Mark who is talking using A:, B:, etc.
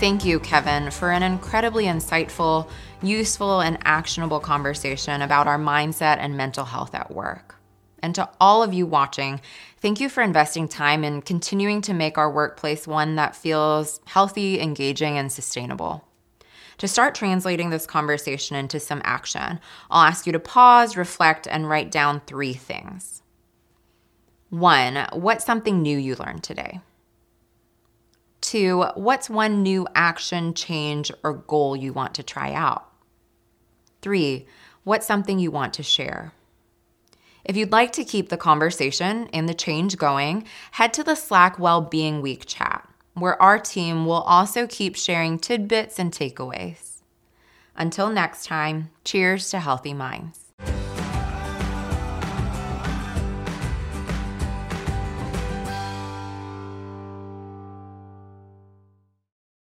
A: Thank you, Kevin, for an incredibly insightful, useful, and actionable conversation about our mindset and mental health at work. And to all of you watching, thank you for investing time in continuing to make our workplace one that feels healthy, engaging, and sustainable. To start translating this conversation into some action, I'll ask you to pause, reflect, and write down three things. One, what's something new you learned today? Two, what's one new action, change, or goal you want to try out? Three, what's something you want to share? If you'd like to keep the conversation and the change going, head to the Slack Wellbeing Week chat, where our team will also keep sharing tidbits and takeaways. Until next time, cheers to healthy minds.